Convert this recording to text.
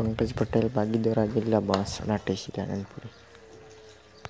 પંકજ પટેલ બાગીદોરા જિલ્લા બનાસકાંઠા ટેસી આનંદપુરી.